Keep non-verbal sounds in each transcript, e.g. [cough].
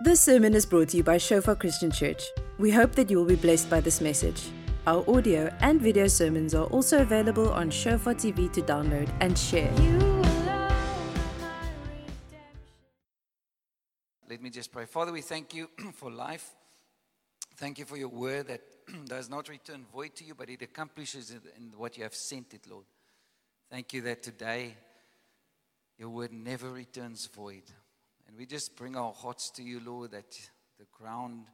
This sermon is brought to you by Shofar Christian Church. We hope that you will be blessed by this message. Our audio and video sermons are also available on Shofar TV to download and share. Let me just pray. Father, we thank you [clears throat] for life. Thank you for your word that [clears throat] does not return void to you, but it accomplishes it in what you have sent it, Lord. Thank you that today your word never returns void. And we just bring our hearts to you, Lord, that the ground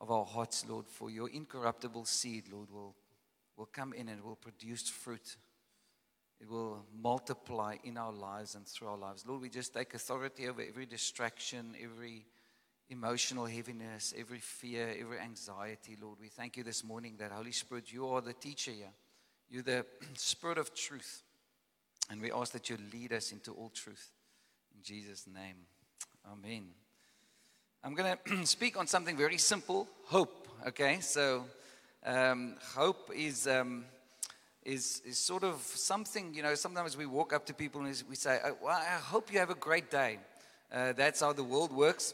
of our hearts, Lord, for your incorruptible seed, Lord, will, will come in and will produce fruit. It will multiply in our lives and through our lives. Lord, we just take authority over every distraction, every emotional heaviness, every fear, every anxiety, Lord. We thank you this morning that, Holy Spirit, you are the teacher here. You're the [clears throat] Spirit of truth. And we ask that you lead us into all truth. In Jesus' name. Amen. I'm going to [clears throat] speak on something very simple hope. Okay, so um, hope is, um, is, is sort of something, you know, sometimes we walk up to people and we say, oh, well, I hope you have a great day. Uh, that's how the world works.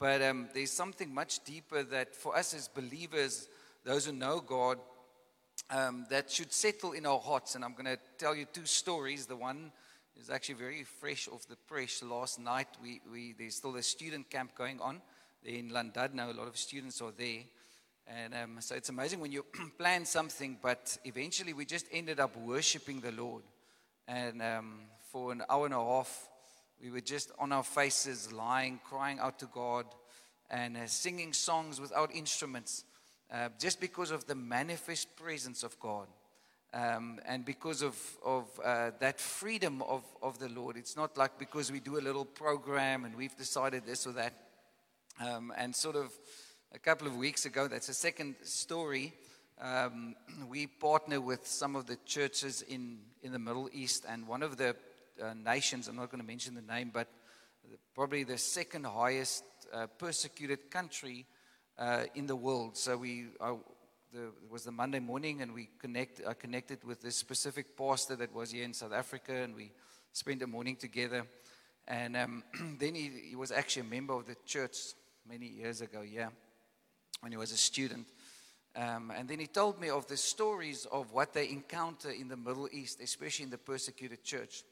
But um, there's something much deeper that for us as believers, those who know God, um, that should settle in our hearts. And I'm going to tell you two stories. The one is actually very fresh off the press. Last night, we, we, there's still a student camp going on in Llandudno. A lot of students are there. And um, so it's amazing when you [clears throat] plan something, but eventually we just ended up worshiping the Lord. And um, for an hour and a half, we were just on our faces, lying, crying out to God, and uh, singing songs without instruments, uh, just because of the manifest presence of God. Um, and because of, of uh, that freedom of, of the Lord, it's not like because we do a little program and we've decided this or that. Um, and sort of a couple of weeks ago, that's a second story. Um, we partner with some of the churches in, in the Middle East, and one of the uh, nations, I'm not going to mention the name, but probably the second highest uh, persecuted country uh, in the world. So we are the, it was the Monday morning, and we connect, I connected with this specific pastor that was here in South Africa, and we spent a morning together. And um, [clears throat] then he, he, was actually a member of the church many years ago, yeah, when he was a student. Um, and then he told me of the stories of what they encounter in the Middle East, especially in the persecuted church.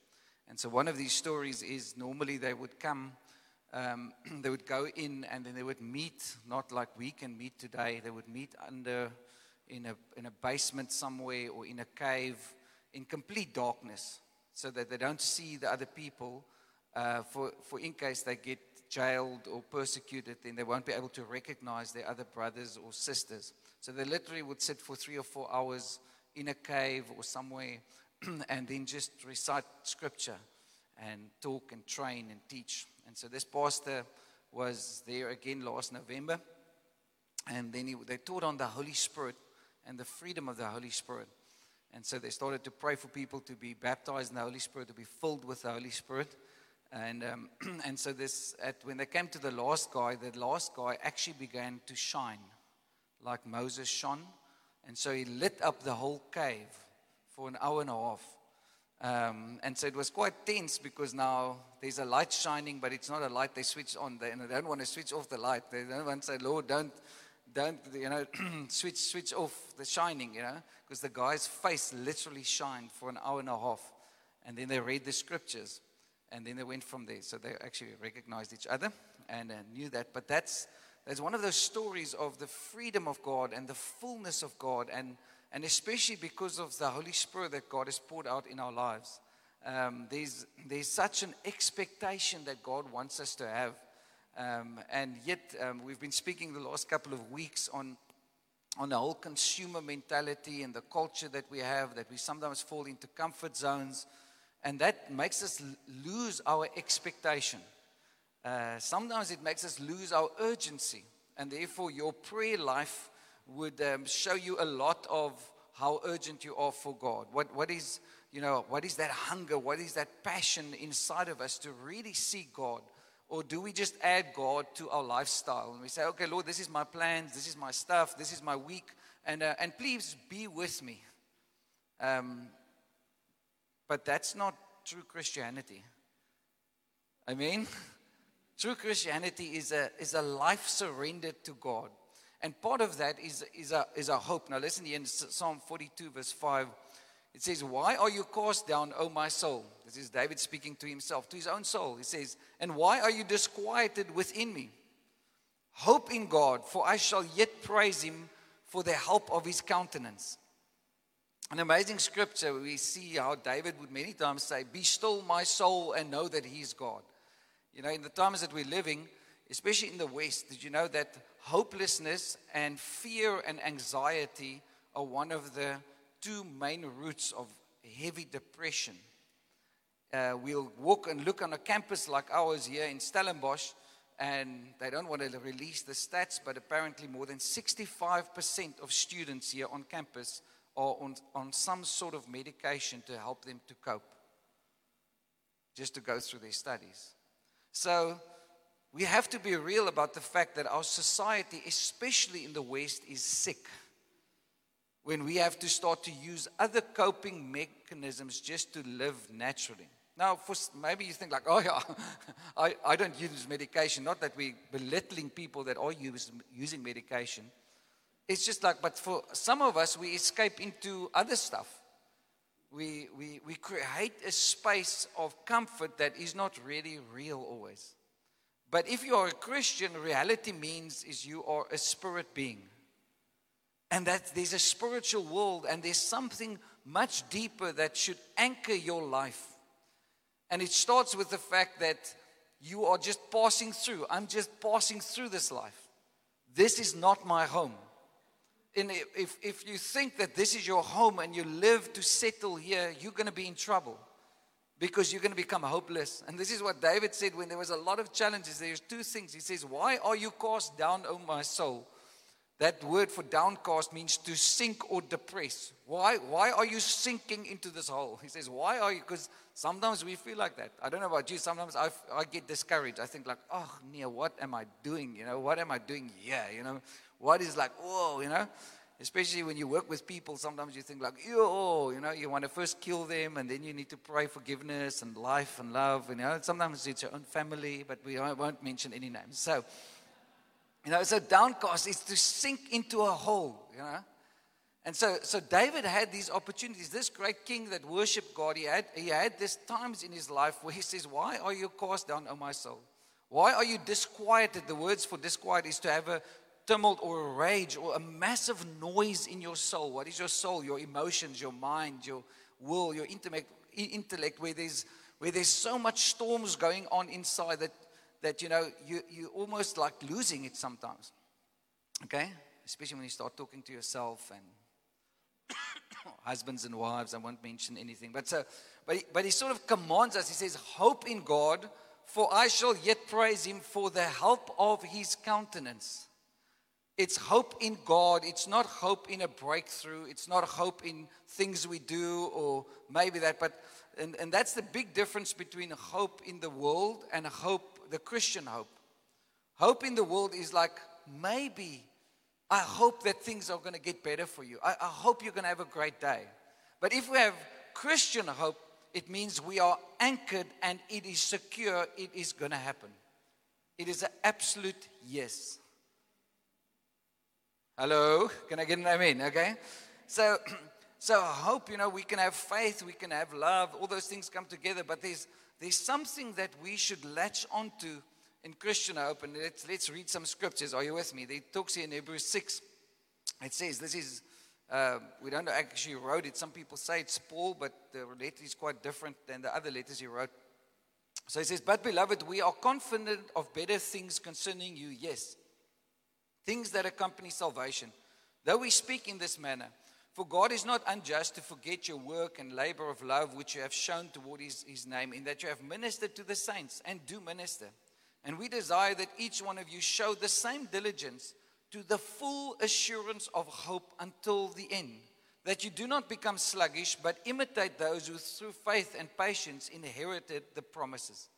And so one of these stories is normally they would come um, [clears throat] they would go in and then they would meet, not like we can meet today. They would meet under in a, in a basement somewhere or in a cave in complete darkness so that they don't see the other people. Uh, for, for in case they get jailed or persecuted, then they won't be able to recognize their other brothers or sisters. So they literally would sit for three or four hours in a cave or somewhere [clears throat] and then just recite scripture and talk and train and teach. And so this pastor was there again last November. And then he, they taught on the Holy Spirit and the freedom of the Holy Spirit. And so they started to pray for people to be baptized in the Holy Spirit, to be filled with the Holy Spirit. And, um, [clears throat] and so this, at, when they came to the last guy, the last guy actually began to shine like Moses shone. And so he lit up the whole cave for an hour and a half. Um, and so it was quite tense because now there's a light shining, but it's not a light they switch on. They, and they don't want to switch off the light. They don't want to say, Lord, don't don't you know [clears throat] switch switch off the shining you know because the guy's face literally shined for an hour and a half and then they read the scriptures and then they went from there so they actually recognized each other and uh, knew that but that's that's one of those stories of the freedom of god and the fullness of god and and especially because of the holy spirit that god has poured out in our lives um, there's there's such an expectation that god wants us to have. Um, and yet, um, we've been speaking the last couple of weeks on, on the whole consumer mentality and the culture that we have, that we sometimes fall into comfort zones, and that makes us lose our expectation. Uh, sometimes it makes us lose our urgency, and therefore, your prayer life would um, show you a lot of how urgent you are for God. What, what is, you know, what is that hunger? What is that passion inside of us to really seek God? Or do we just add God to our lifestyle and we say, okay, Lord, this is my plans, this is my stuff, this is my week, and, uh, and please be with me? Um, but that's not true Christianity. I mean, [laughs] True Christianity is a, is a life surrendered to God. And part of that is, is, a, is a hope. Now, listen in Psalm 42, verse 5. It says, Why are you cast down, O my soul? This is David speaking to himself, to his own soul. He says, And why are you disquieted within me? Hope in God, for I shall yet praise him for the help of his countenance. An amazing scripture, we see how David would many times say, Be still, my soul, and know that he is God. You know, in the times that we're living, especially in the West, did you know that hopelessness and fear and anxiety are one of the two main roots of heavy depression? Uh, we'll walk and look on a campus like ours here in Stellenbosch, and they don't want to release the stats, but apparently more than 65% of students here on campus are on, on some sort of medication to help them to cope, just to go through their studies. So we have to be real about the fact that our society, especially in the West, is sick. When we have to start to use other coping mechanisms just to live naturally. Now, for, maybe you think like, oh yeah, [laughs] I, I don't use medication. Not that we're belittling people that are use, using medication. It's just like, but for some of us, we escape into other stuff. We, we, we create a space of comfort that is not really real always. But if you are a Christian, reality means is you are a spirit being. And that there's a spiritual world and there's something much deeper that should anchor your life. And it starts with the fact that you are just passing through. I'm just passing through this life. This is not my home. And if, if you think that this is your home and you live to settle here, you're going to be in trouble because you're going to become hopeless. And this is what David said when there was a lot of challenges. There's two things. He says, Why are you cast down, O my soul? That word for downcast means to sink or depress. Why, why are you sinking into this hole? He says, Why are you? Because sometimes we feel like that. I don't know about you. Sometimes I, I get discouraged. I think, like, oh, Nia, what am I doing? You know, what am I doing here? You know, what is like, whoa, you know? Especially when you work with people, sometimes you think like, yo, you know, you want to first kill them and then you need to pray forgiveness and life and love. You know, sometimes it's your own family, but we won't mention any names. So, you know, so downcast is to sink into a hole, you know. And so, so David had these opportunities. This great king that worshiped God, he had, he had these times in his life where he says, Why are you cast down, O my soul? Why are you disquieted? The words for disquiet is to have a tumult or a rage or a massive noise in your soul. What is your soul? Your emotions, your mind, your will, your intellect, intellect where there's where there's so much storms going on inside that that you know you you almost like losing it sometimes. Okay? Especially when you start talking to yourself and [coughs] husbands and wives, I won't mention anything. But so but he, but he sort of commands us, he says, Hope in God, for I shall yet praise him for the help of his countenance. It's hope in God. It's not hope in a breakthrough. It's not hope in things we do or maybe that. But, and, and that's the big difference between hope in the world and hope, the Christian hope. Hope in the world is like, maybe I hope that things are going to get better for you. I, I hope you're going to have a great day. But if we have Christian hope, it means we are anchored and it is secure, it is going to happen. It is an absolute yes. Hello? Can I get an amen? Okay? So, [clears throat] so I hope, you know, we can have faith, we can have love, all those things come together, but there's, there's something that we should latch onto in Christian hope. And let's, let's read some scriptures. Are you with me? It talks here in Hebrews 6. It says, this is, uh, we don't actually wrote it. Some people say it's Paul, but the letter is quite different than the other letters he wrote. So he says, But beloved, we are confident of better things concerning you, yes things that accompany salvation. Though we speak in this manner, for God is not unjust to forget your work and labor of love which you have shown toward his, his name, in that you have ministered to the saints and do minister. And we desire that each one of you show the same diligence to the full assurance of hope until the end, that you do not become sluggish, but imitate those who through faith and patience inherited the promises.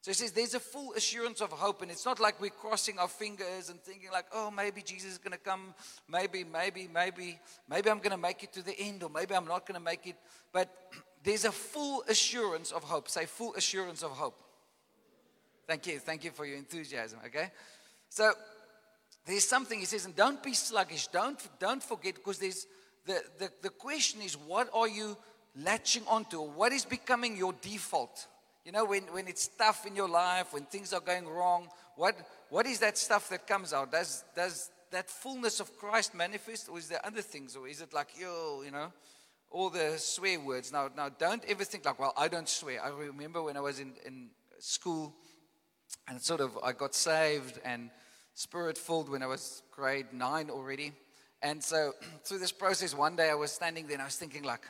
So he says there's a full assurance of hope, and it's not like we're crossing our fingers and thinking like, oh, maybe Jesus is going to come, maybe, maybe, maybe, maybe I'm going to make it to the end, or maybe I'm not going to make it. But [clears throat] there's a full assurance of hope. Say, full assurance of hope. Thank you. Thank you for your enthusiasm. Okay. So there's something he says, and don't be sluggish. Don't, don't forget, because there's the, the, the question is, what are you latching onto? What is becoming your default? You know, when, when it's tough in your life, when things are going wrong, what, what is that stuff that comes out? Does, does that fullness of Christ manifest, or is there other things? Or is it like, yo, you know, all the swear words? Now, now don't ever think like, well, I don't swear. I remember when I was in, in school and sort of I got saved and spirit filled when I was grade nine already. And so [clears throat] through this process, one day I was standing there and I was thinking, like,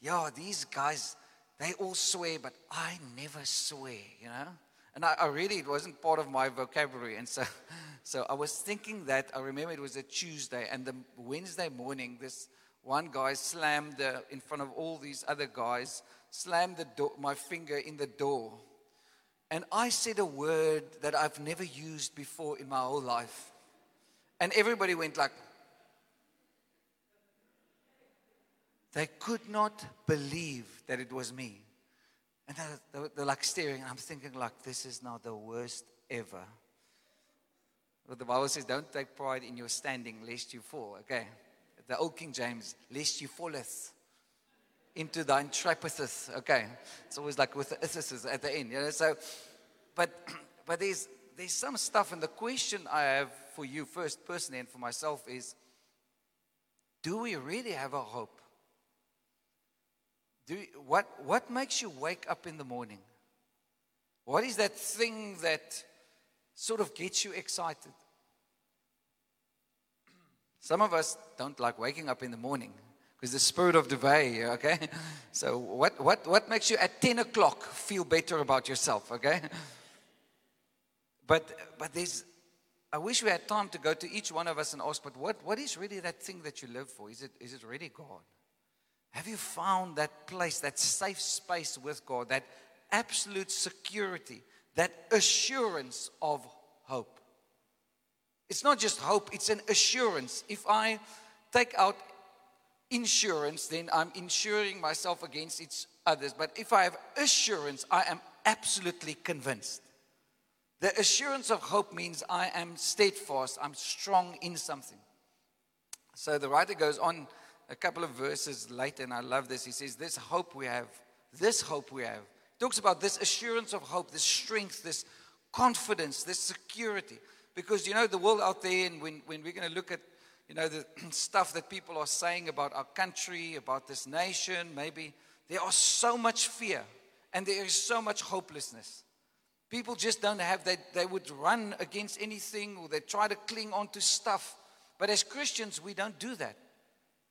yo, these guys, they all swear, but I never swear, you know? And I, I, really, it wasn't part of my vocabulary. And so, [laughs] so I was thinking that, I remember it was a Tuesday, and the Wednesday morning, this one guy slammed the, in front of all these other guys, slammed the door, my finger in the door. And I said a word that I've never used before in my whole life. And everybody went like, they could not believe that it was me. And they're, they're, like staring. I'm thinking, like, this is now the worst ever. But the Bible says, don't take pride in your standing, lest you fall. Okay. The old King James, lest you falleth into thine trapezeth. Okay. It's always like with the ithis at the end. You know? So, but, [clears throat] but there's, there's some stuff. And the question I have for you first, personally, and for myself is, do we really have a hope? Do, what, what makes you wake up in the morning? What is that thing that sort of gets you excited? Some of us don't like waking up in the morning because the spirit of Duvet, okay? [laughs] So, what, what, what makes you at 10 o'clock feel better about yourself, okay? But, but there's, I wish we had time to go to each one of us and ask, but what, what is really that thing that you live for? Is it, is it really God? Have you found that place, that safe space with God, that absolute security, that assurance of hope? It's not just hope, it's an assurance. If I take out insurance, then I'm insuring myself against each others. But if I have assurance, I am absolutely convinced. The assurance of hope means I am steadfast, I'm strong in something. So the writer goes on a couple of verses later, and I love this. He says, This hope we have, this hope we have. He talks about this assurance of hope, this strength, this confidence, this security. Because you know, the world out there, and when, when we're going to look at you know, the [clears throat] stuff that people are saying about our country, about this nation, maybe there are so much fear and there is so much hopelessness. People just don't have that, they would run against anything or they try to cling on to stuff. But as Christians, we don't do that.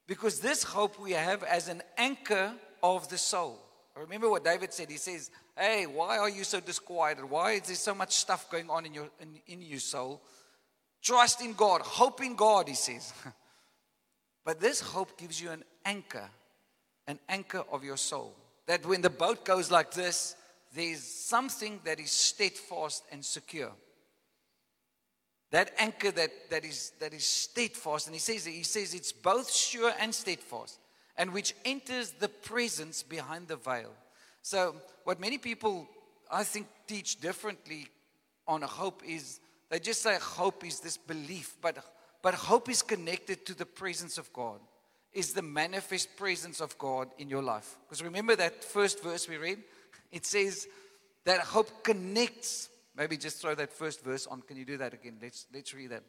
Because this hope we have as an anchor of the soul. Remember what David said? He says, Hey, why are you so disquieted? Why is there so much stuff going on in your, in, in your soul? Trust in God, hope in God, he says. [laughs] but this hope gives you an anchor, an anchor of your soul. That when the boat goes like this, there's something that is steadfast and secure. That anchor that, that, is, that is steadfast. And he says, he says it's both sure and steadfast, and which enters the presence behind the veil. So, what many people, I think, teach differently on hope is they just say hope is this belief, but, but hope is connected to the presence of God, is the manifest presence of God in your life. Because remember that first verse we read? It says that hope connects Maybe just throw that first verse on. Can you do that again? Let's, let's read that.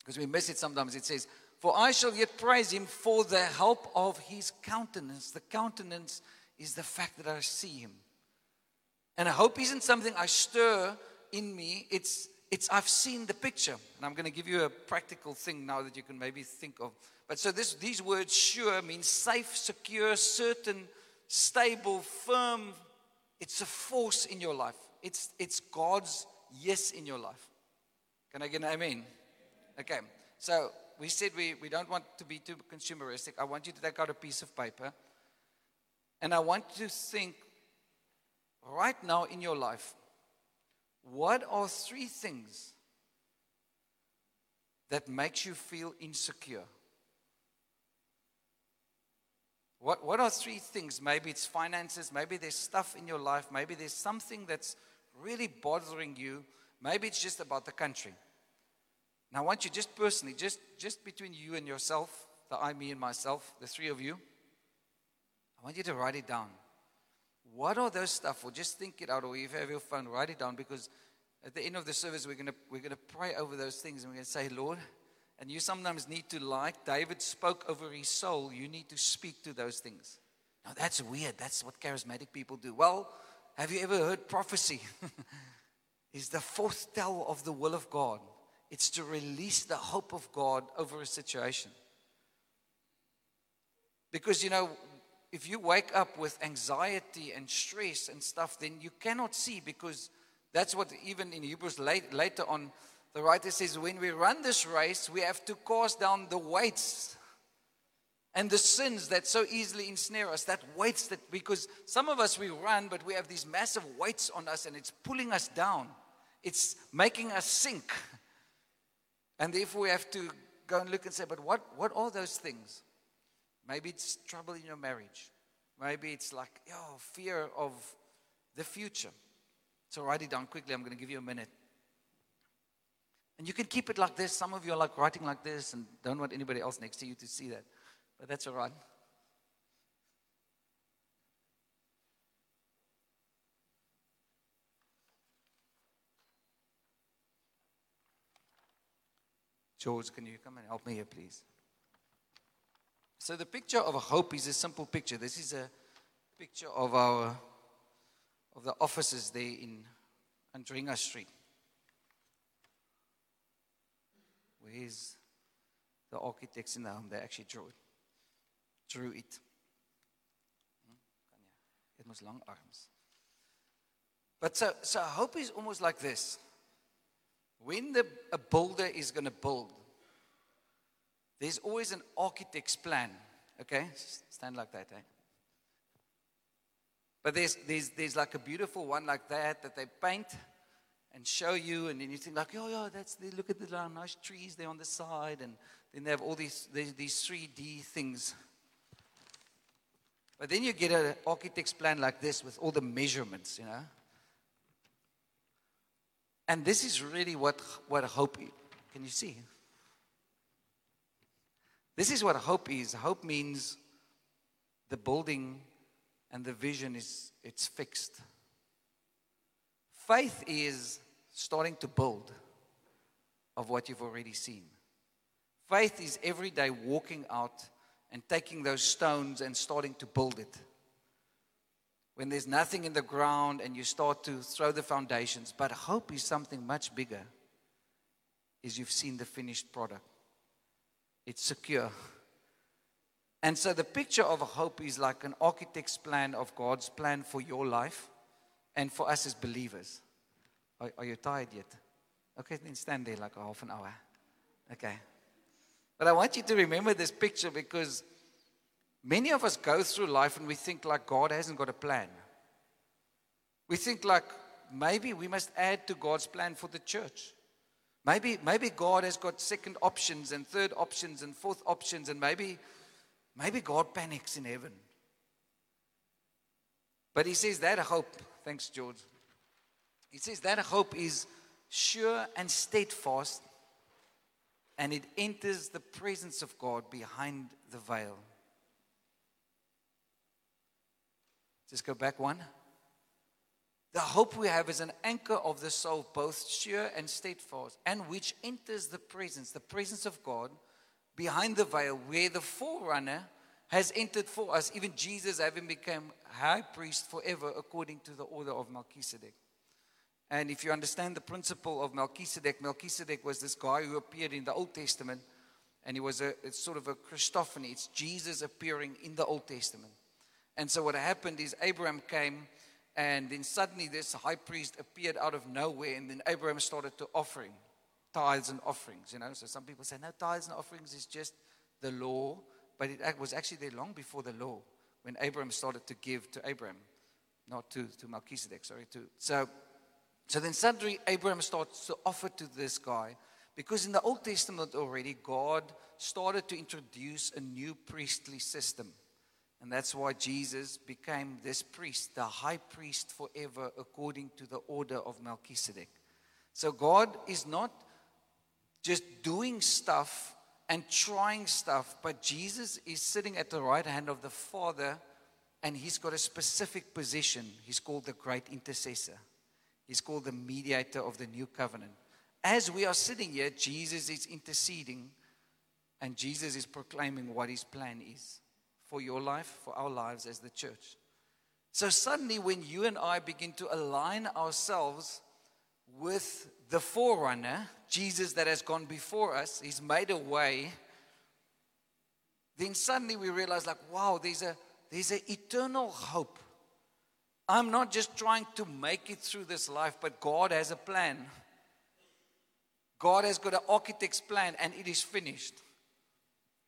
Because we miss it sometimes. It says, For I shall yet praise him for the help of his countenance. The countenance is the fact that I see him. And I hope isn't something I stir in me, it's, it's I've seen the picture. And I'm going to give you a practical thing now that you can maybe think of. But so this, these words, sure, means safe, secure, certain, stable, firm. It's a force in your life. It's, it's God's yes in your life. Can I get an amen? Okay, so we said we, we don't want to be too consumeristic. I want you to take out a piece of paper and I want you to think right now in your life what are three things that makes you feel insecure? What, what are three things? Maybe it's finances, maybe there's stuff in your life, maybe there's something that's really bothering you. Maybe it's just about the country. Now, I want you just personally, just, just between you and yourself, the I, me, and myself, the three of you, I want you to write it down. What are those stuff? Or just think it out, or if you have your phone, write it down because at the end of the service, we're to we're to pray over those things and we're to say, Lord, and you sometimes need to, like David spoke over his soul, you need to speak to those things. Now, that's weird. That's what charismatic people do. Well, have you ever heard prophecy? [laughs] is the forth tell of the will of God. It's to release the hope of God over a situation. Because, you know, if you wake up with anxiety and stress and stuff, then you cannot see because that's what even in Hebrews late, later on, the writer says, when we run this race, we have to cast down the weights and the sins that so easily ensnare us. That weights that, because some of us we run, but we have these massive weights on us and it's pulling us down, it's making us sink. And therefore, we have to go and look and say, but what, what are those things? Maybe it's trouble in your marriage. Maybe it's like, oh, fear of the future. So write it down quickly. I'm going to give you a minute. And you can keep it like this. Some of you are like writing like this and don't want anybody else next to you to see that. But that's all right. George, can you come and help me here, please? So the picture of a hope is a simple picture. This is a picture of our of the offices there in Andringa Street. Where's the architects in the home? They actually drew it. Drew it. It was long arms. But so, so hope is almost like this. When the, a builder is going to build, there's always an architect's plan. Okay? Stand like that, eh? But there's, there's, there's like a beautiful one like that that they paint and show you, and then you think like, oh yeah, that's the, look at the nice trees there on the side, and then they have all these these, these 3D things. But then you get an architect's plan like this with all the measurements, you know. And this is really what what hope. Is. Can you see? This is what hope is. Hope means the building and the vision is it's fixed. Faith is starting to build of what you've already seen. Faith is every day walking out and taking those stones and starting to build it. When there's nothing in the ground and you start to throw the foundations, but hope is something much bigger. Is you've seen the finished product it's secure. And so the picture of hope is like an architect's plan of God's plan for your life and for us as believers. Are, are, you tired yet? Okay, then stand there like a half an hour. Okay. But I want you to remember this picture because many of us go through life and we think like God hasn't got a plan. We think like maybe we must add to God's plan for the church. Maybe, maybe God has got second options and third options and fourth options, and maybe, maybe God panics in heaven. But he says that hope, thanks, George. He says that hope is sure and steadfast, and it enters the presence of God behind the veil. Just go back one. The hope we have is an anchor of the soul, both sure and steadfast, and which enters the presence, the presence of God, behind the veil, where the forerunner has entered for us, even Jesus having become high priest forever according to the order of Melchizedek. And if you understand the principle of Melchizedek, Melchizedek was this guy who appeared in the Old Testament, and he was a it's sort of a Christophany. It's Jesus appearing in the Old Testament. And so what happened is Abraham came and then suddenly this high priest appeared out of nowhere, and then Abraham started to offering tithes and offerings. You know, so some people say, no, tithes and offerings is just the law, but it was actually there long before the law when Abraham started to give to Abraham, not to, to Melchizedek, sorry. To, so, so then suddenly Abraham starts to offer to this guy because in the Old Testament already, God started to introduce a new priestly system. And that's why Jesus became this priest, the high priest forever, according to the order of Melchizedek. So God is not just doing stuff and trying stuff, but Jesus is sitting at the right hand of the Father and he's got a specific position. He's called the great intercessor, he's called the mediator of the new covenant. As we are sitting here, Jesus is interceding and Jesus is proclaiming what his plan is for your life, for our lives as the church. So suddenly, when you and I begin to align ourselves with the forerunner, Jesus that has gone before us, he's made a way, then suddenly we realize, like, wow, there's a there's an eternal hope. I'm not just trying to make it through this life, but God has a plan. God has got an architect's plan, and it is finished.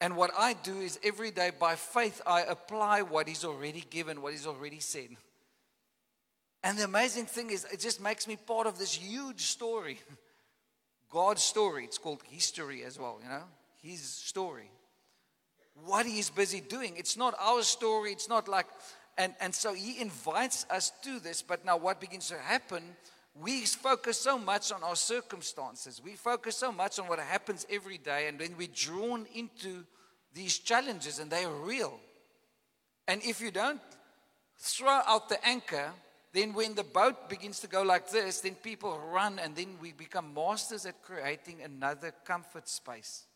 And what I do is every day by faith, I apply what He's already given, what He's already said. And the amazing thing is, it just makes me part of this huge story. God's story. It's called history as well, you know, His story what he is busy doing. It's not our story. It's not like, and, and so he invites us to this. But now what begins to happen, we focus so much on our circumstances. We focus so much on what happens every day. And then we're drawn into these challenges and they are real. And if you don't throw out the anchor, then when the boat begins to go like this, then people run and then we become masters at creating another comfort space.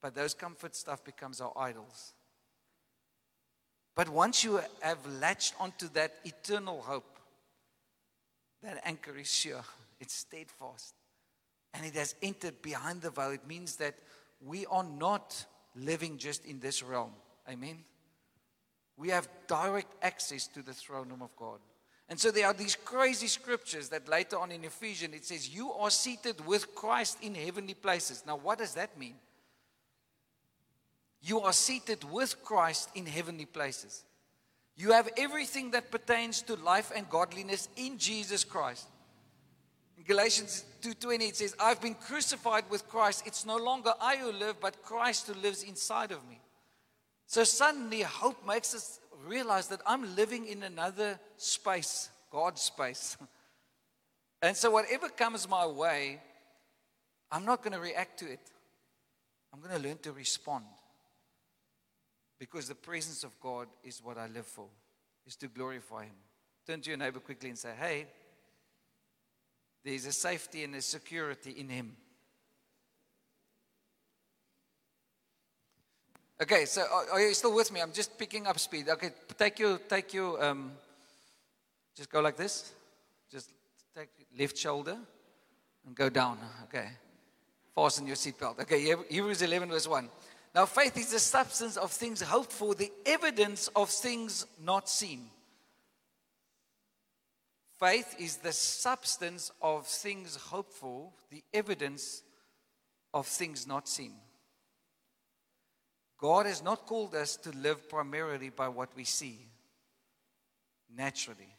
But those comfort stuff becomes our idols. But once you have latched onto that eternal hope, that anchor is sure, it's steadfast, and it has entered behind the veil, it means that we are not living just in this realm. Amen. We have direct access to the throne room of God. And so there are these crazy scriptures that later on in Ephesians it says, You are seated with Christ in heavenly places. Now, what does that mean? You are seated with Christ in heavenly places. You have everything that pertains to life and godliness in Jesus Christ. In Galatians 2:20 it says, "I've been crucified with Christ. It's no longer I who live, but Christ who lives inside of me." So suddenly hope makes us realize that I'm living in another space, God's space. [laughs] And so whatever comes my way, I'm not going to react to it. I'm going to learn to respond. Because the presence of God is what I live for, is to glorify Him. Turn to your neighbor quickly and say, Hey, there's a safety and a security in Him. Okay, so are you still with me? I'm just picking up speed. Okay, take your, take your, um, just go like this. Just take left shoulder and go down. Okay, fasten your seatbelt. Okay, Hebrews 11 verse 1. Now, faith is the substance of things hoped for, the evidence of things not seen. Faith is the substance of things hoped for, the evidence of things not seen. God has not called us to live primarily by what we see naturally,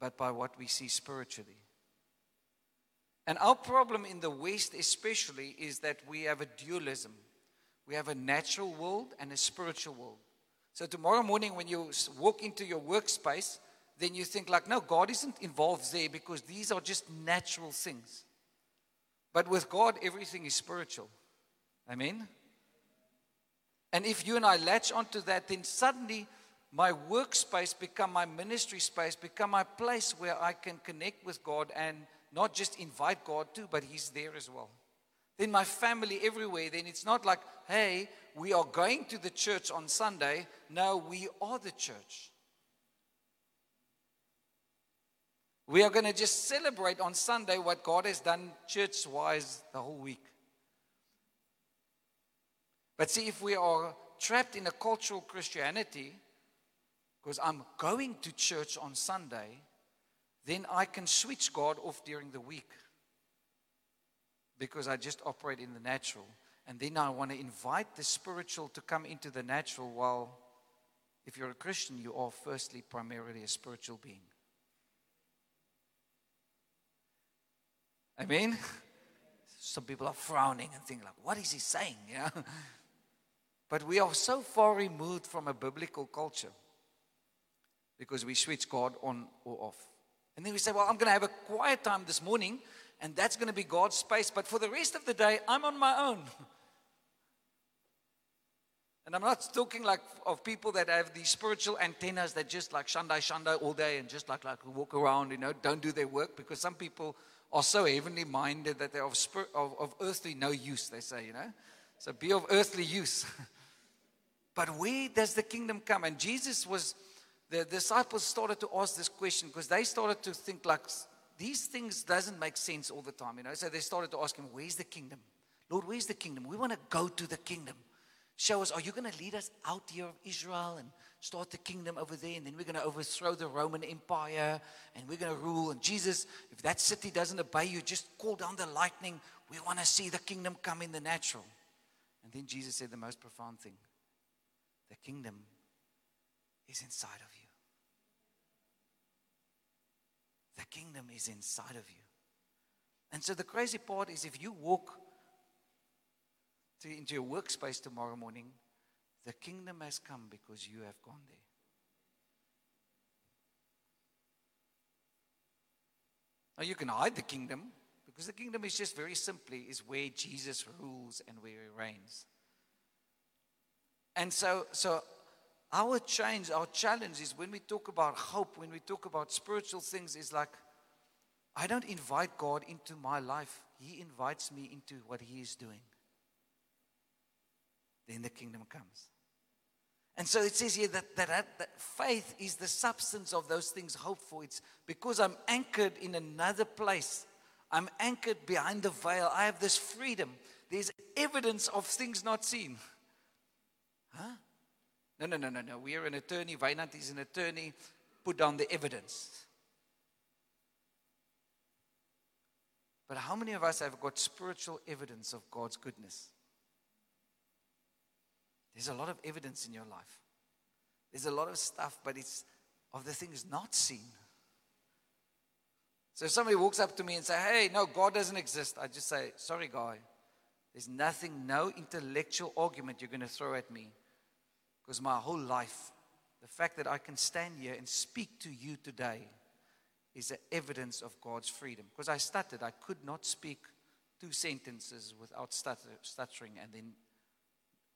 but by what we see spiritually. And our problem in the West, especially, is that we have a dualism. We have a natural world and a spiritual world. So tomorrow morning, when you walk into your workspace, then you think like, no, God isn't involved there because these are just natural things. But with God, everything is spiritual. Amen. And if you and I latch onto that, then suddenly my workspace become my ministry space, become my place where I can connect with God and not just invite God to, but He's there as well then my family everywhere, then it's not like, hey, we are going to the church on Sunday. No, we are the church. We are going to just celebrate on Sunday what God has done church wise the whole week. But see, if we are trapped in a cultural Christianity, because I'm going to church on Sunday, then I can switch God off during the week because I just operate in the natural. And then I want to invite the spiritual to come into the natural while, if you're a Christian, you are firstly primarily a spiritual being. I mean, [laughs] some people are frowning and thinking like, what is he saying? [laughs] Yeah. But we are so far removed from a biblical culture because we switch God on or off. And then we say, Well, I'm going to have a quiet time this morning, and that's going to be God's space. But for the rest of the day, I'm on my own. And I'm not talking like of people that have these spiritual antennas that just like shandai shandai all day and just like like walk around, you know, don't do their work because some people are so heavenly minded that they're of, spirit, of, of earthly no use, they say, you know. So be of earthly use. [laughs] but where does the kingdom come? And Jesus was, the disciples started to ask this question because they started to think like these things doesn't make sense all the time, you know. So they started to ask him, where's the kingdom? Lord, where's the kingdom? We want to go to the kingdom. Show us, are you going to lead us out here of Israel and start the kingdom over there? And then we're going to overthrow the Roman Empire and we're going to rule. And Jesus, if that city doesn't obey you, just call down the lightning. We want to see the kingdom come in the natural. And then Jesus said the most profound thing the kingdom is inside of you. The kingdom is inside of you. And so the crazy part is if you walk to, into your workspace tomorrow morning, the kingdom has come because you have gone there. Now you can hide the kingdom because the kingdom is just very simply is where Jesus rules and where he reigns. And so so our change, our challenge is when we talk about hope, when we talk about spiritual things, is like I don't invite God into my life. He invites me into what He is doing then the kingdom comes. And so it says here that, that, that faith is the substance of those things hoped for. It's because I'm anchored in another place. I'm anchored behind the veil. I have this freedom. There's evidence of things not seen. Huh? No, no, no, no, no. We are an attorney. Wynand is an attorney. Put down the evidence. But how many of us have got spiritual evidence of God's goodness? There's a lot of evidence in your life. There's a lot of stuff, but it's of the things not seen. So if somebody walks up to me and say, "Hey, no, God doesn't exist," I just say, "Sorry, guy. There's nothing, no intellectual argument you're going to throw at me, because my whole life, the fact that I can stand here and speak to you today, is evidence of God's freedom. Because I stuttered, I could not speak two sentences without stutter, stuttering, and then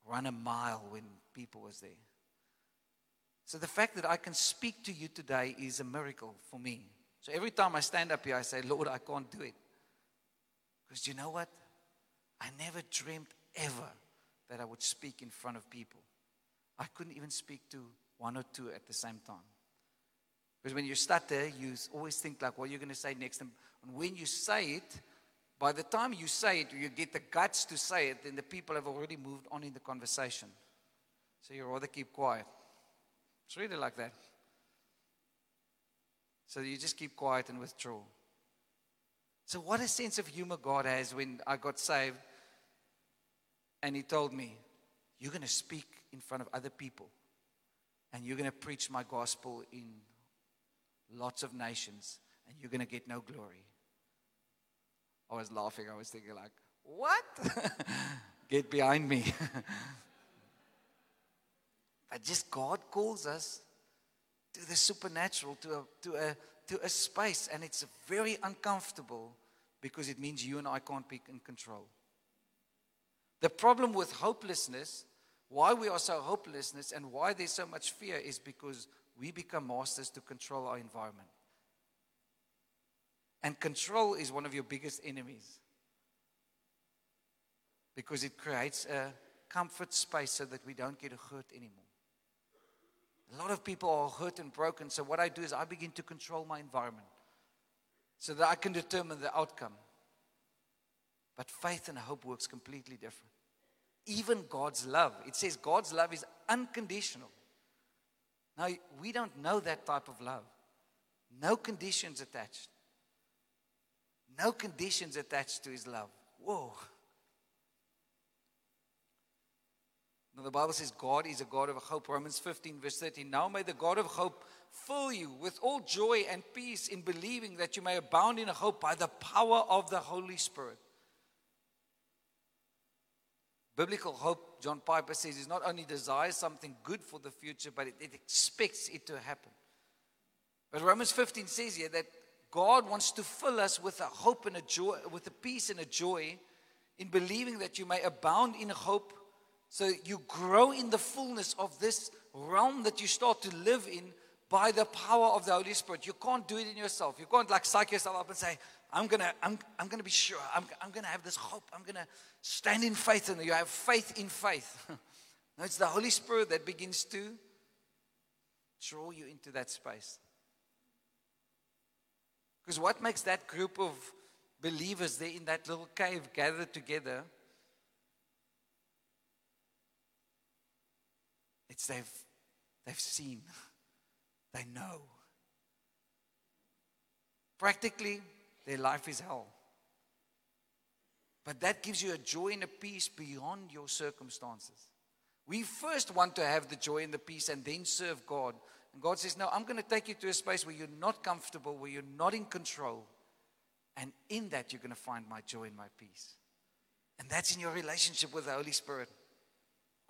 run a mile when people was there. So the fact that I can speak to you today is a miracle for me. So every time I stand up here, I say, Lord, I can't do it. Because you know what? I never dreamed ever that I would speak in front of people. I couldn't even speak to one or two at the same time. Because when you stutter, you always think like what you're going to say next. And when you say it, by the time you say it, you get the guts to say it, then the people have already moved on in the conversation. So you rather keep quiet. It's really like that. So you just keep quiet and withdraw. So, what a sense of humor God has when I got saved and He told me, You're going to speak in front of other people and you're going to preach my gospel in lots of nations and you're going to get no glory. I was laughing. I was thinking, like, what? [laughs] Get behind me. [laughs] but just God calls us to the supernatural, to a, to, a, to a space, and it's very uncomfortable because it means you and I can't be in control. The problem with hopelessness, why we are so hopelessness and why there's so much fear is because we become masters to control our environment. And control is one of your biggest enemies because it creates a comfort space so that we don't get hurt anymore. A lot of people are hurt and broken, so what I do is I begin to control my environment so that I can determine the outcome. But faith and hope works completely different. Even God's love, it says God's love is unconditional. Now, we don't know that type of love. No conditions attached. No conditions attached to his love. Whoa. Now, the Bible says God is a God of hope. Romans 15, verse 13. Now may the God of hope fill you with all joy and peace in believing that you may abound in hope by the power of the Holy Spirit. Biblical hope, John Piper says, is not only desires something good for the future, but it, it expects it to happen. But Romans 15 says here that God wants to fill us with a hope and a joy, with a peace and a joy in believing that you may abound in hope so you grow in the fullness of this realm that you start to live in by the power of the Holy Spirit. You can't do it in yourself. You can't like psych yourself up and say, I'm gonna, I'm, I'm gonna be sure. I'm, I'm gonna have this hope. I'm gonna stand in faith, and you have faith in faith. [laughs] no, it's the Holy Spirit that begins to draw you into that space. Because what makes that group of believers there in that little cave gathered together? It's they've, they've seen, [laughs] they know. Practically, their life is hell. But that gives you a joy and a peace beyond your circumstances. We first want to have the joy and the peace and then serve God. And God says, No, I'm going to take you to a space where you're not comfortable, where you're not in control. And in that, you're going to find my joy and my peace. And that's in your relationship with the Holy Spirit.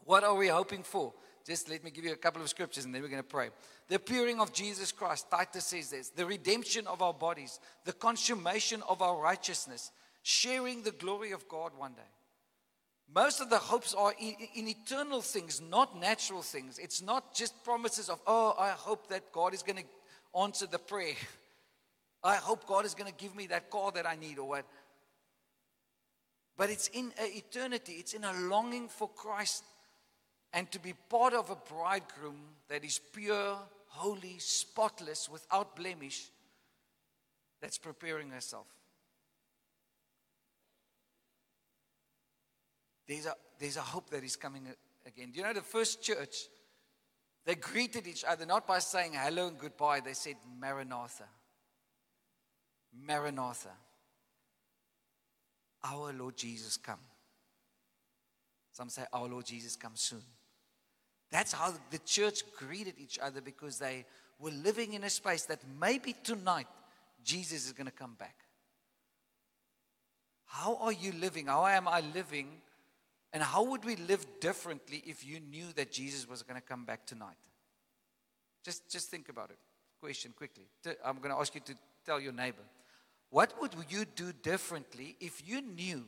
What are we hoping for? Just let me give you a couple of scriptures and then we're going to pray. The appearing of Jesus Christ, Titus says this, the redemption of our bodies, the consummation of our righteousness, sharing the glory of God one day. Most of the hopes are in, in, eternal things, not natural things. It's not just promises of, oh, I hope that God is going to answer the prayer. [laughs] I hope God is going to give me that car that I need or what. But it's in eternity, it's in a longing for Christ and to be part of a bridegroom that is pure, holy, spotless, without blemish, that's preparing herself. There's a, there's a hope that is coming again. Do you know the first church? They greeted each other not by saying hello and goodbye, they said Maranatha. Maranatha. Our Lord Jesus come. Some say, Our Lord Jesus come soon. That's how the church greeted each other because they were living in a space that maybe tonight Jesus is going to come back. How are you living? How am I living? And how would we live differently if you knew that Jesus was going to come back tonight? Just, just think about it. Question quickly. I'm going to ask you to tell your neighbor. What would you do differently if you knew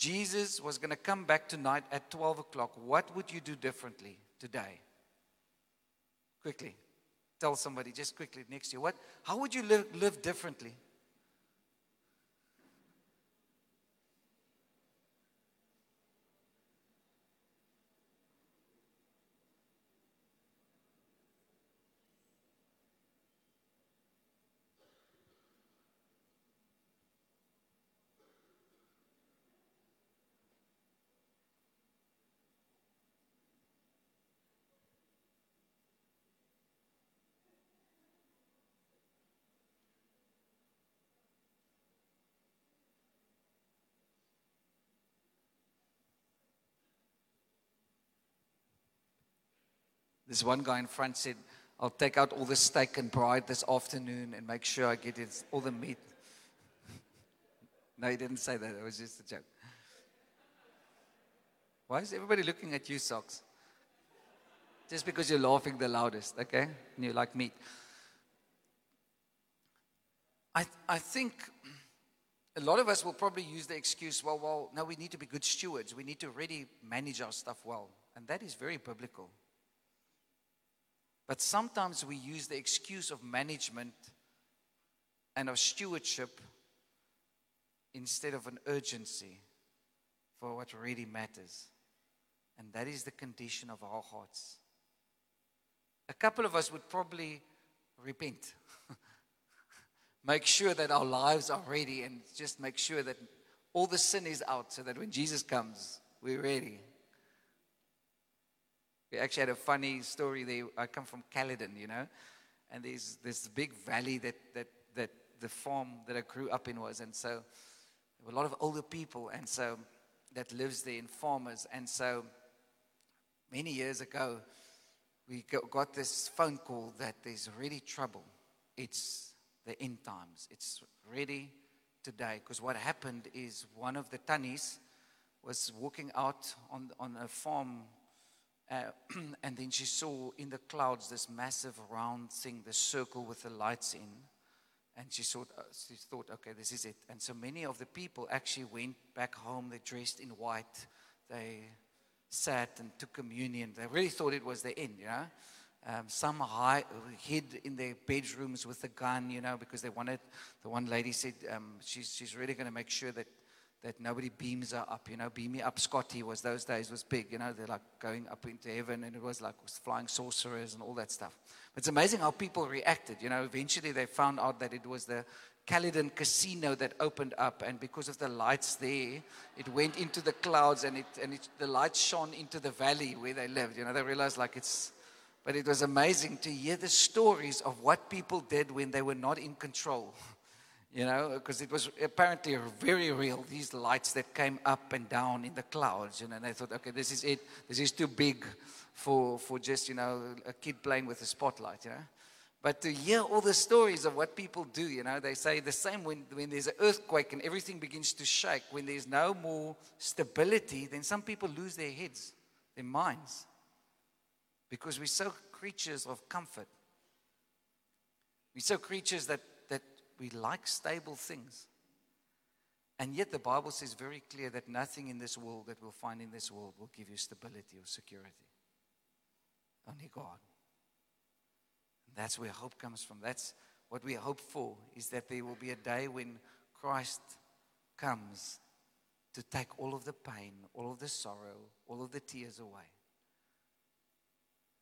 Jesus was going to come back tonight at 12 o'clock, what would you do differently today? Quickly. Tell somebody just quickly next to you. What, how would you live, live differently? This one guy in front said, I'll take out all the steak and braai this afternoon and make sure I get it, all the meat. no, he didn't say that. It was just a joke. Why is everybody looking at you, Socks? Just because you're laughing the loudest, okay? And you like meat. I, I think a lot of us will probably use the excuse, well, well, no, we need to be good stewards. We need to really manage our stuff well. And that is very biblical. But sometimes we use the excuse of management and of stewardship instead of an urgency for what really matters. And that is the condition of our hearts. A couple of us would probably repent. [laughs] make sure that our lives are ready and just make sure that all the sin is out so that when Jesus comes, we're ready. We actually had a funny story there. I come from Caledon, you know, and there's this big valley that, that, that the farm that I grew up in was. And so there were a lot of older people, and so that lives there, in farmers. And so many years ago, we got this phone call that there's really trouble. It's the end times. It's ready today. Because what happened is one of the tannies was walking out on, on a farm, uh, [clears throat] and then she saw in the clouds this massive round thing, the circle with the lights in. And she thought, uh, she thought, okay, this is it. And so many of the people actually went back home. They dressed in white. They sat and took communion. They really thought it was the end, you know. Um, some hide, hid in their bedrooms with a gun, you know, because they wanted. The one lady said um, she's, she's really going to make sure that that nobody beams her up. You know, beam me up, Scotty was those days was big. You know, they're like going up into heaven, and it was like flying sorcerers and all that stuff. It's amazing how people reacted. You know, eventually they found out that it was the Caledon Casino that opened up, and because of the lights there, it went into the clouds, and it and it, the lights shone into the valley where they lived. You know, they realized like it's. But it was amazing to hear the stories of what people did when they were not in control [laughs] you know, because it was apparently very real. These lights that came up and down in the clouds, you know, and they thought, okay, this is it. This is too big for, for just, you know, a kid playing with a spotlight, you know. But to hear all the stories of what people do, you know, they say the same when, when there's an earthquake and everything begins to shake, when there's no more stability, then some people lose their heads, their minds, because we're so creatures of comfort. We're so creatures that we like stable things. And yet the Bible says very clear that nothing in this world that we'll find in this world will give you stability or security. Only God. And that's where hope comes from. That's what we hope for is that there will be a day when Christ comes to take all of the pain, all of the sorrow, all of the tears away.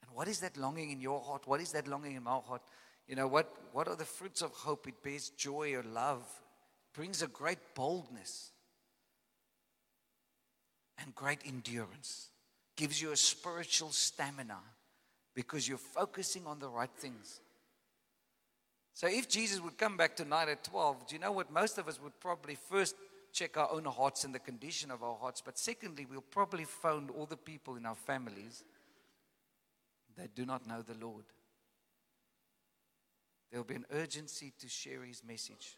And what is that longing in your heart? What is that longing in my heart? You know, what, what are the fruits of hope? It bears joy or love, brings a great boldness and great endurance, gives you a spiritual stamina because you're focusing on the right things. So if Jesus would come back tonight at 12, do you know what? Most of us would probably first check our own hearts and the condition of our hearts, but secondly, we'll probably phone all the people in our families that do not know the Lord. There will be an urgency to share his message.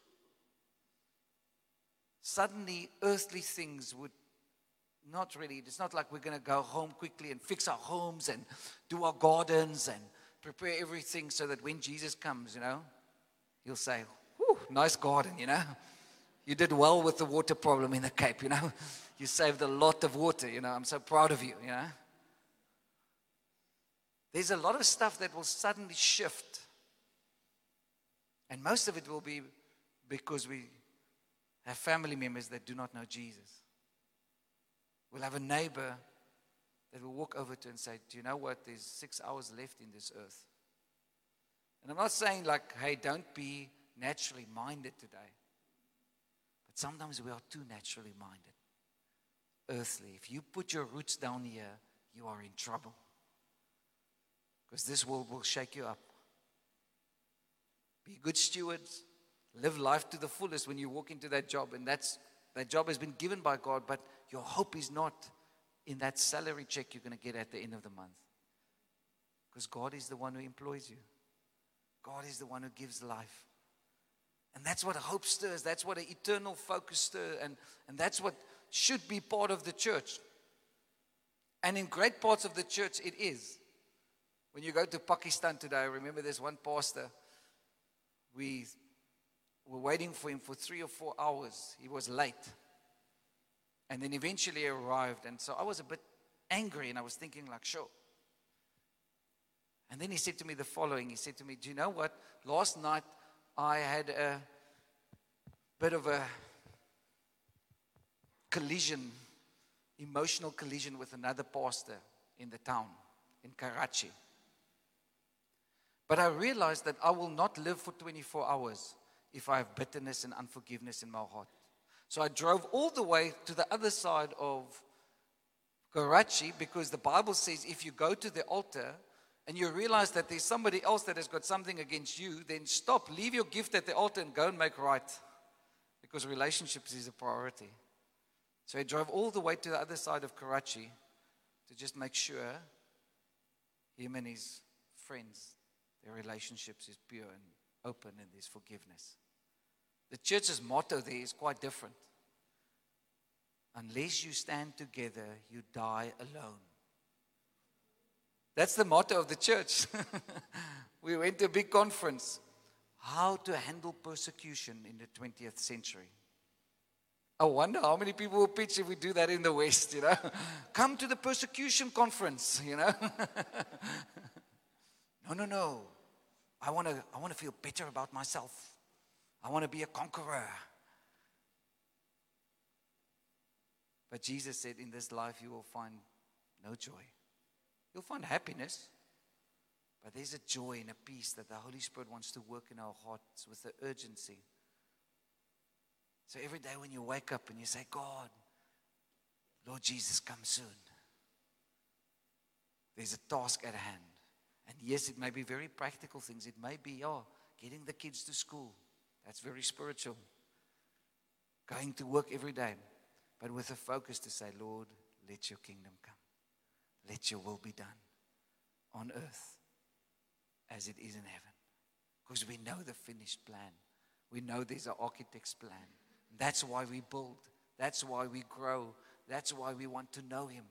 Suddenly, earthly things would not really, it's not like we're going to go home quickly and fix our homes and do our gardens and prepare everything so that when Jesus comes, you know, he'll say, Whew, nice garden, you know. You did well with the water problem in the Cape, you know. You saved a lot of water, you know. I'm so proud of you, you know. There's a lot of stuff that will suddenly shift and most of it will be because we have family members that do not know Jesus. We'll have a neighbor that will walk over to and say, Do you know what? There's six hours left in this earth. And I'm not saying, like, hey, don't be naturally minded today. But sometimes we are too naturally minded, earthly. If you put your roots down here, you are in trouble. Because this world will shake you up. Be good stewards. Live life to the fullest when you walk into that job. And that's, that job has been given by God, but your hope is not in that salary check you're going to get at the end of the month. Because God is the one who employs you, God is the one who gives life. And that's what hope stirs. That's what an eternal focus stirs. And, and that's what should be part of the church. And in great parts of the church, it is. When you go to Pakistan today, remember there's one pastor we were waiting for him for three or four hours. He was late. And then eventually arrived. And so I was a bit angry and I was thinking, like, sure. And then he said to me the following He said to me, Do you know what? Last night I had a bit of a collision, emotional collision with another pastor in the town, in Karachi. But I realized that I will not live for 24 hours if I have bitterness and unforgiveness in my heart. So I drove all the way to the other side of Karachi because the Bible says if you go to the altar and you realize that there's somebody else that has got something against you, then stop, leave your gift at the altar and go and make right because relationships is a priority. So he drove all the way to the other side of Karachi to just make sure him and his friends their relationships is pure and open and there's forgiveness. The church's motto there is quite different. Unless you stand together, you die alone. That's the motto of the church. [laughs] we went to a big conference. How to handle persecution in the 20th century. I wonder how many people will pitch if we do that in the West, you know. [laughs] Come to the persecution conference, you know. [laughs] no, no, no. I want to I want to feel better about myself. I want to be a conqueror. But Jesus said, In this life, you will find no joy. You'll find happiness, but there's a joy and a peace that the Holy Spirit wants to work in our hearts with the urgency. So every day when you wake up and you say, God, Lord Jesus, come soon, there's a task at hand. And yes, it may be very practical things. It may be, oh, getting the kids to school. That's very spiritual. Going to work every day but with a focus to say, Lord, let your kingdom come. Let your will be done on earth as it is in heaven. Because we know the finished plan. We know there's an architect's plan. That's why we build. That's why we grow. That's why we want to know him.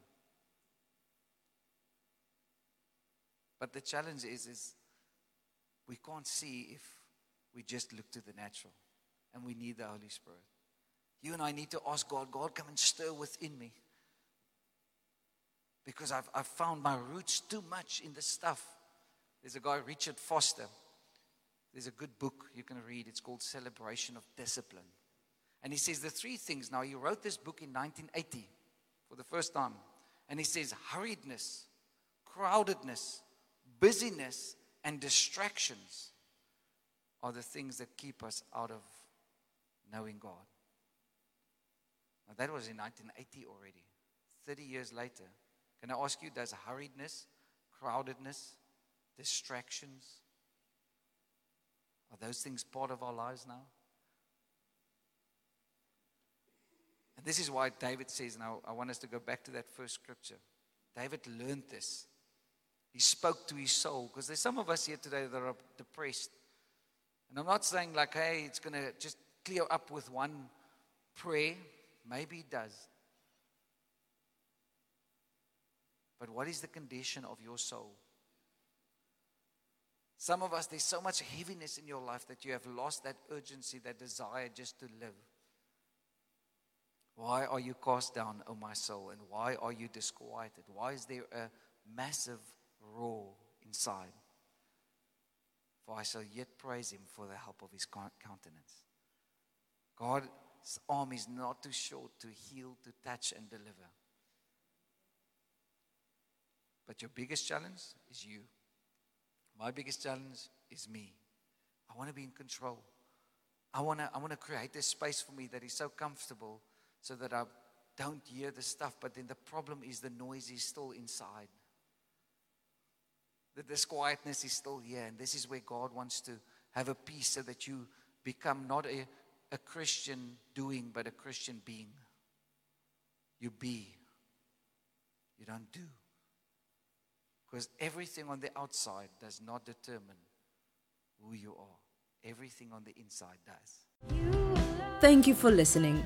But the challenge is, is we can't see if we just look to the natural. And we need the Holy Spirit. You and I need to ask God, God, come and stir within me. Because I've, I've found my roots too much in this stuff. There's a guy, Richard Foster. There's a good book you can read. It's called Celebration of Discipline. And he says the three things. Now, he wrote this book in 1980 for the first time. And he says hurriedness, crowdedness, busyness, and distractions are the things that keep us out of knowing God. Now, that was in 1980 already. 30 years later. Can I ask you, does hurriedness, crowdedness, distractions, are those things part of our lives now? And this is why David says, now I want us to go back to that first scripture. David learned this. He spoke to his soul because there's some of us here today that are depressed. And I'm not saying like, hey, it's going to just clear up with one prayer. Maybe it does. But what is the condition of your soul? Some of us, there's so much heaviness in your life that you have lost that urgency, that desire just to live. Why are you cast down, O my soul? And why are you disquieted? Why is there a massive roar inside? For I shall yet praise him for the help of his countenance. God's arm is not too short to heal, to touch, and deliver. But your biggest challenge is you. My biggest challenge is me. I want to be in control. I want to, I want to create this space for me that is so comfortable so that I don't hear the stuff. But then the problem is the noise is still inside. The disquietness is still here. And this is where God wants to have a peace so that you become not a a Christian doing, but a Christian being. You be, you don't do. Because everything on the outside does not determine who you are, everything on the inside does. Thank you for listening.